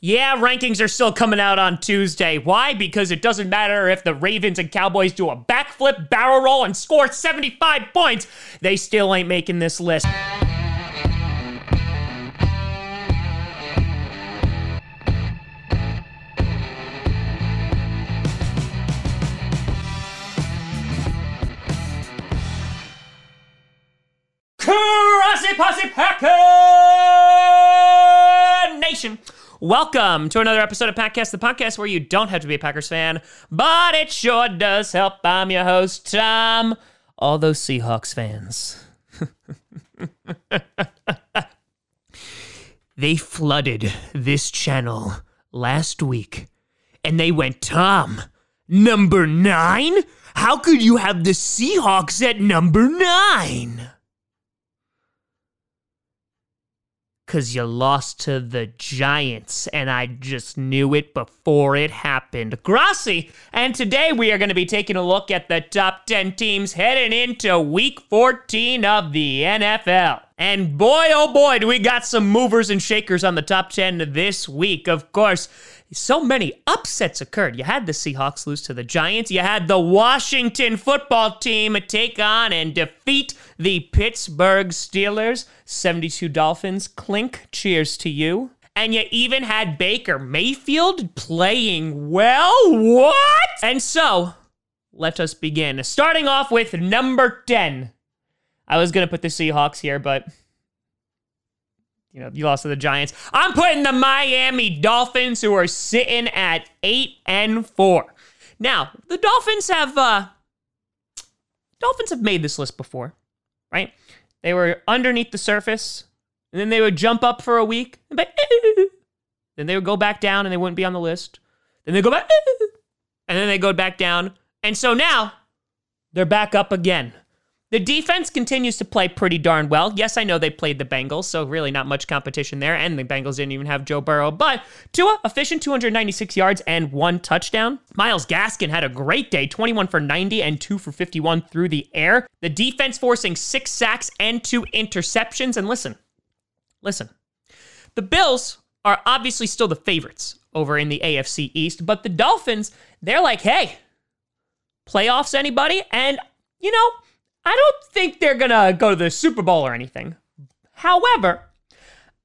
Yeah, rankings are still coming out on Tuesday. Why? Because it doesn't matter if the Ravens and Cowboys do a backflip, barrel roll, and score 75 points, they still ain't making this list. Grassi Posse Packer Nation. Welcome to another episode of Packcast, the podcast where you don't have to be a Packers fan, but it sure does help. I'm your host, Tom. All those Seahawks fans. they flooded this channel last week and they went, Tom, number nine? How could you have the Seahawks at number nine? Because you lost to the Giants, and I just knew it before it happened. Grassi, and today we are going to be taking a look at the top 10 teams heading into week 14 of the NFL. And boy, oh boy, do we got some movers and shakers on the top 10 this week. Of course, so many upsets occurred. You had the Seahawks lose to the Giants. You had the Washington football team take on and defeat the Pittsburgh Steelers. 72 Dolphins. Clink. Cheers to you. And you even had Baker Mayfield playing well. What? And so, let us begin. Starting off with number 10. I was going to put the Seahawks here, but you know, you lost to the Giants. I'm putting the Miami Dolphins, who are sitting at eight and four. Now, the Dolphins have uh Dolphins have made this list before, right? They were underneath the surface, and then they would jump up for a week, but then they would go back down and they wouldn't be on the list. Then they go back, and then they go back down. And so now they're back up again. The defense continues to play pretty darn well. Yes, I know they played the Bengals, so really not much competition there, and the Bengals didn't even have Joe Burrow. But Tua, efficient 296 yards and one touchdown. Myles Gaskin had a great day 21 for 90 and 2 for 51 through the air. The defense forcing six sacks and two interceptions. And listen, listen, the Bills are obviously still the favorites over in the AFC East, but the Dolphins, they're like, hey, playoffs, anybody? And, you know, I don't think they're going to go to the Super Bowl or anything. However,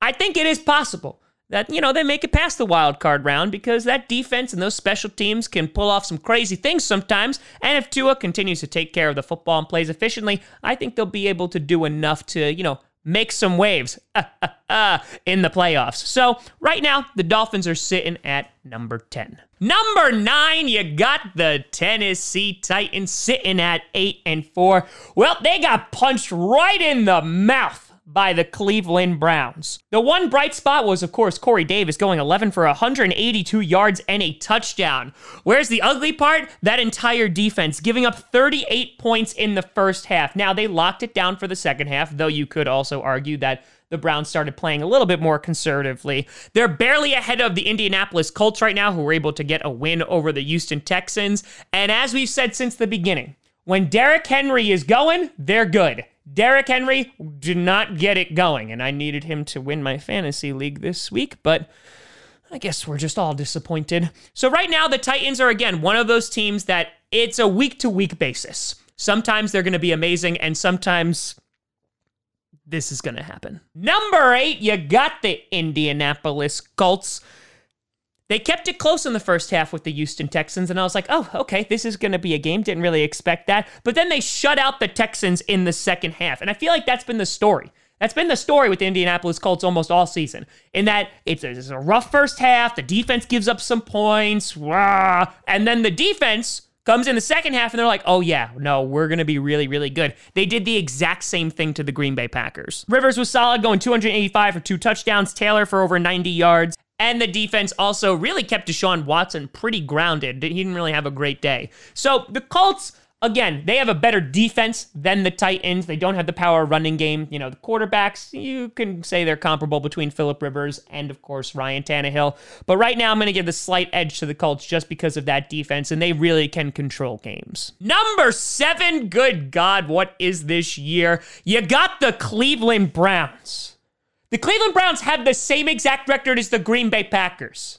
I think it is possible that, you know, they make it past the wild card round because that defense and those special teams can pull off some crazy things sometimes. And if Tua continues to take care of the football and plays efficiently, I think they'll be able to do enough to, you know, make some waves in the playoffs. So, right now, the Dolphins are sitting at number 10. Number 9, you got the Tennessee Titans sitting at 8 and 4. Well, they got punched right in the mouth by the Cleveland Browns. The one bright spot was, of course, Corey Davis going 11 for 182 yards and a touchdown. Where's the ugly part? That entire defense giving up 38 points in the first half. Now, they locked it down for the second half, though you could also argue that the Browns started playing a little bit more conservatively. They're barely ahead of the Indianapolis Colts right now, who were able to get a win over the Houston Texans. And as we've said since the beginning, when Derrick Henry is going, they're good. Derrick Henry did not get it going, and I needed him to win my fantasy league this week, but I guess we're just all disappointed. So, right now, the Titans are again one of those teams that it's a week to week basis. Sometimes they're going to be amazing, and sometimes this is going to happen. Number eight, you got the Indianapolis Colts. They kept it close in the first half with the Houston Texans, and I was like, oh, okay, this is going to be a game. Didn't really expect that. But then they shut out the Texans in the second half. And I feel like that's been the story. That's been the story with the Indianapolis Colts almost all season. In that it's a, rough first half, the defense gives up some points, rah, and then the defense comes in the second half and they're like, oh yeah, no, we're going to be really, really good. They did the exact same thing to the Green Bay Packers. Rivers was solid, going 285 for two touchdowns, Taylor for over 90 yards. And the defense also really kept Deshaun Watson pretty grounded. He didn't really have a great day. So the Colts, again, they have a better defense than the Titans. They don't have the power running game. You know, the quarterbacks, you can say they're comparable between Philip Rivers and, of course, Ryan Tannehill. But right now, I'm going to give the slight edge to the Colts just because of that defense, and they really can control games. Number seven, good God, what is this year? You got the Cleveland Browns. The Cleveland Browns have the same exact record as the Green Bay Packers.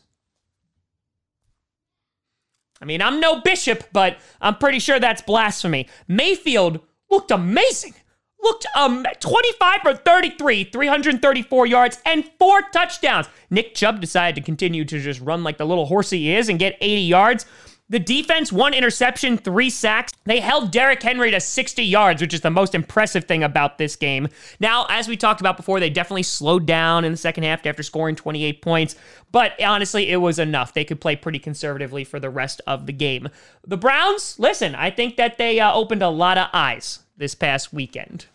I mean, I'm no bishop, but I'm pretty sure that's blasphemy. Mayfield looked amazing. Looked um 25 for 33, 334 yards, and four touchdowns. Nick Chubb decided to continue to just run like the little horse he is and get 80 yards. The defense, one interception, three sacks. They held Derrick Henry to 60 yards, which is the most impressive thing about this game. Now, as we talked about before, they definitely slowed down in the second half after scoring 28 points, but honestly, it was enough. They could play pretty conservatively for the rest of the game. The Browns, listen, I think that they uh, opened a lot of eyes this past weekend.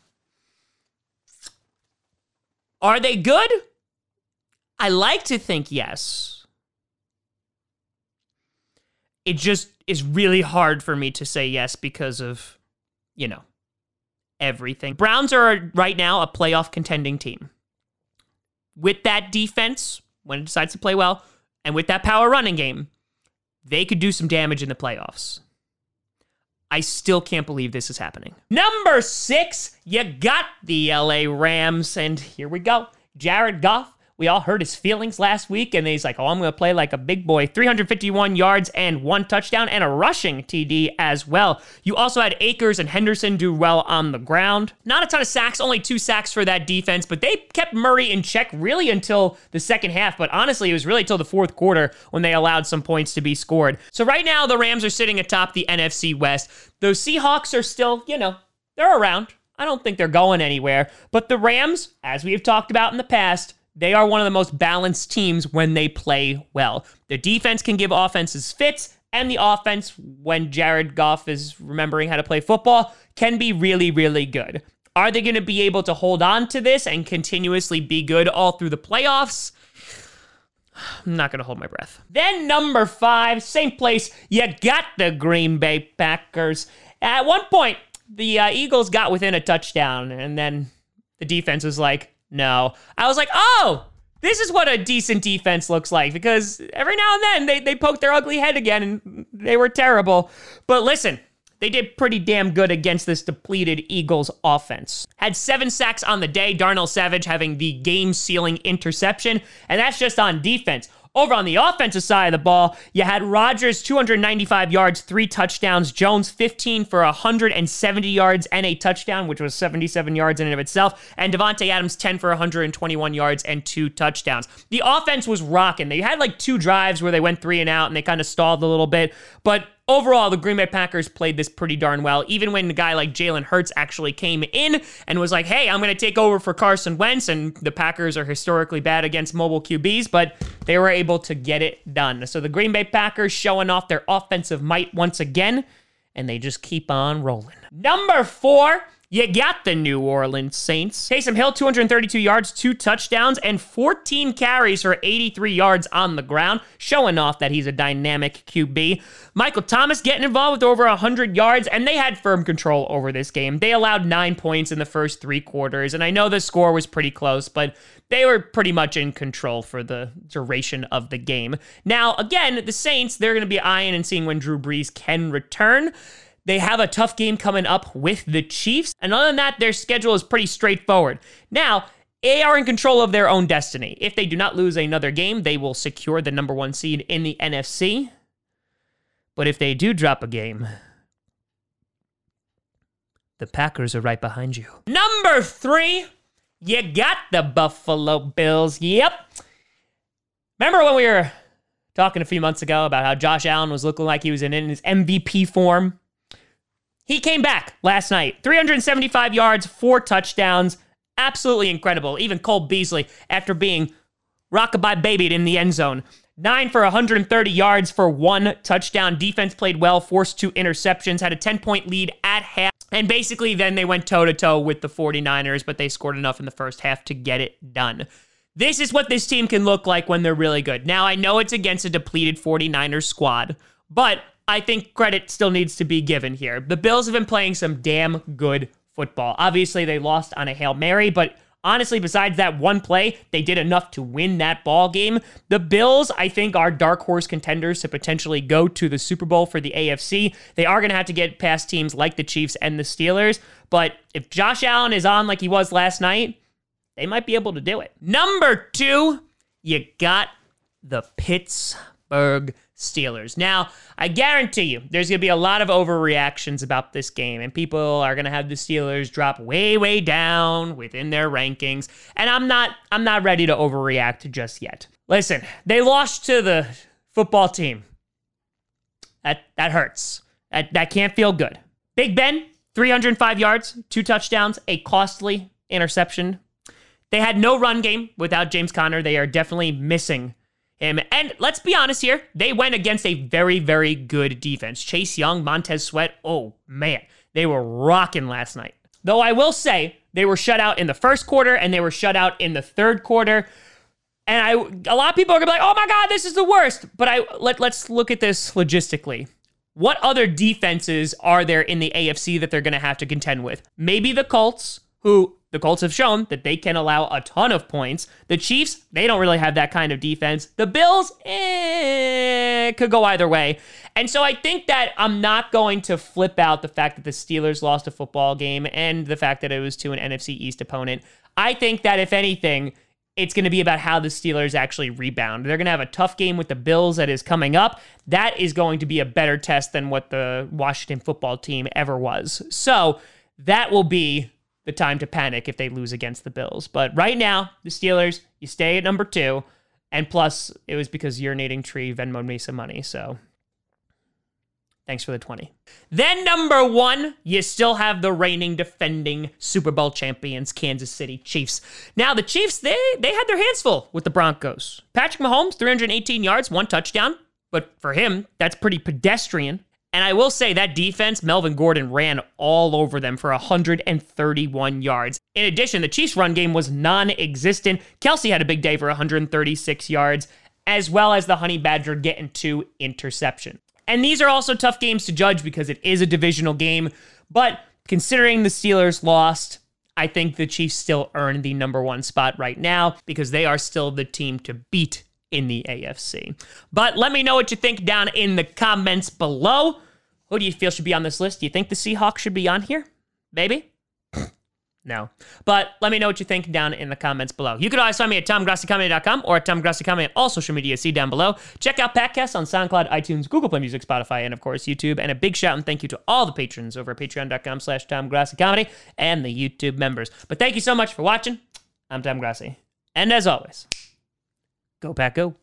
Are they good? I like to think yes it just is really hard for me to say yes because of, you know, everything. Browns are right now a playoff contending team. With that defense, when it decides to play well, and with that power running game, they could do some damage in the playoffs. I still can't believe this is happening. Number six, you got the LA Rams, and here we go. Jared Goff we all hurt his feelings last week, and he's like, oh, I'm going to play like a big boy. 351 yards and one touchdown and a rushing TD as well. You also had Akers and Henderson do well on the ground. Not a ton of sacks, only two sacks for that defense, but they kept Murray in check really until the second half. But honestly, it was really until the fourth quarter when they allowed some points to be scored. So right now, the Rams are sitting atop the NFC West. Those Seahawks are still, you know, they're around. I don't think they're going anywhere. But the Rams, as we have talked about in the past, they are one of the most balanced teams when they play well. The defense can give offenses fits, and the offense, when Jared Goff is remembering how to play football, can be really, really good. Are they going to be able to hold on to this and continuously be good all through the playoffs? I'm not going to hold my breath. Then, number five, same place, you got the Green Bay Packers. At one point, the uh, Eagles got within a touchdown, and then the defense was like, no. I was like, oh, this is what a decent defense looks like because every now and then they, they poke their ugly head again and they were terrible. But listen, they did pretty damn good against this depleted Eagles offense. Had seven sacks on the day, Darnell Savage having the game sealing interception, and that's just on defense. Over on the offensive side of the ball, you had Rodgers 295 yards, three touchdowns, Jones 15 for 170 yards and a touchdown, which was 77 yards in and of itself, and Davante Adams 10 for 121 yards and two touchdowns. The offense was rocking. They had like two drives where they went three and out and they kind of stalled a little bit, but overall, the Green Bay Packers played this pretty darn well, even when a guy like Jalen Hurts actually came in and was like, hey, I'm going to take over for Carson Wentz. And the Packers are historically bad against mobile QBs, but they were able to get it done. So the Green Bay Packers showing off their offensive might once again, and they just keep on rolling. Number four. You got the New Orleans Saints. Taysom Hill, 232 yards, two touchdowns, and 14 carries for 83 yards on the ground, showing off that he's a dynamic QB. Michael Thomas getting involved with over 100 yards, and they had firm control over this game. They allowed nine points in the first three quarters, and I know the score was pretty close, but they were pretty much in control for the duration of the game. Now, again, the Saints, they're going to be eyeing and seeing when Drew Brees can return. They have a tough game coming up with the Chiefs. And other than that, their schedule is pretty straightforward. Now, they are in control of their own destiny. If they do not lose another game, they will secure the number one seed in the NFC. But if they do drop a game, the Packers are right behind you. Number three, you got the Buffalo Bills. Yep. Remember when we were talking a few months ago about how Josh Allen was looking like he was in his MVP form? He came back last night 375 yards, four touchdowns. Absolutely incredible. Even Cole Beasley, after being rockabye babied in the end zone. Nine for 130 yards for one touchdown. Defense played well, forced two interceptions, had a 10 point lead at half. And basically, then they went toe to toe with the 49ers, but they scored enough in the first half to get it done. This is what this team can look like when they're really good. Now, I know it's against a depleted 49ers squad, but I think credit still needs to be given here. The Bills have been playing some damn good football. Obviously, they lost on a Hail Mary, but honestly, besides that one play, they did enough to win that ball game. The Bills, I think, are dark horse contenders to potentially go to the Super Bowl for the AFC. They are going to have to get past teams like the Chiefs and the Steelers. But if Josh Allen is on like he was last night, they might be able to do it. Number two, you got the Pittsburgh Steelers. Now, I guarantee you, there's going to be a lot of overreactions about this game, and people are going to have the Steelers drop way, way down within their rankings. And I'm not, I'm not ready to overreact just yet. Listen, they lost to the football team. That that hurts. That that can't feel good. Big Ben, 305 yards, two touchdowns, a costly interception. They had no run game without James Conner. They are definitely missing him. And let's be honest here, they went against a very, very good defense. Chase Young, Montez Sweat, oh man, they were rocking last night. Though I will say, they were shut out in the first quarter and they were shut out in the third quarter. And I a lot of people are gonna be like, oh my god, this is the worst. But I let, let's look at this logistically. What other defenses are there in the AFC that they're gonna have to contend with? Maybe the Colts, who the Colts have shown that they can allow a ton of points. The Chiefs, they don't really have that kind of defense. The Bills, eh, could go either way. And so I think that I'm not going to flip out the fact that the Steelers lost a football game and the fact that it was to an NFC East opponent. I think that if anything, it's going to be about how the Steelers actually rebound. They're going to have a tough game with the Bills that is coming up. That is going to be a better test than what the Washington football team ever was. So that will be the time to panic if they lose against the Bills. But right now, the Steelers, you stay at number two. And plus, it was because urinating tree Venmoed me some money. So thanks for the 20. Then number one, you still have the reigning defending Super Bowl champions, Kansas City Chiefs. Now, the Chiefs, they, they had their hands full with the Broncos. Patrick Mahomes, 318 yards, one touchdown. But for him, that's pretty pedestrian. And I will say that defense, Melvin Gordon ran all over them for 131 yards. In addition, the Chiefs' run game was non existent. Kelce had a big day for 136 yards, as well as the Honey Badger getting two interception. And these are also tough games to judge because it is a divisional game. But considering the Steelers lost, I think the Chiefs still earn the number one spot right now because they are still the team to beat in the AFC. But let me know what you think down in the comments below. Who do you feel should be on this list? Do you think the Seahawks should be on here? Maybe? no. But let me know what you think down in the comments below. You can always find me at tomgrassicomedy.com or at tomgrassicomedy on all social media. See down below. Check out Packcast on SoundCloud, iTunes, Google Play Music, Spotify, and of course YouTube. And a big shout and thank you to all the patrons over at patreon.com slash tomgrassicomedy and the YouTube members. But thank you so much for watching. I'm Tom Grassi. And as always, Go Pack Go.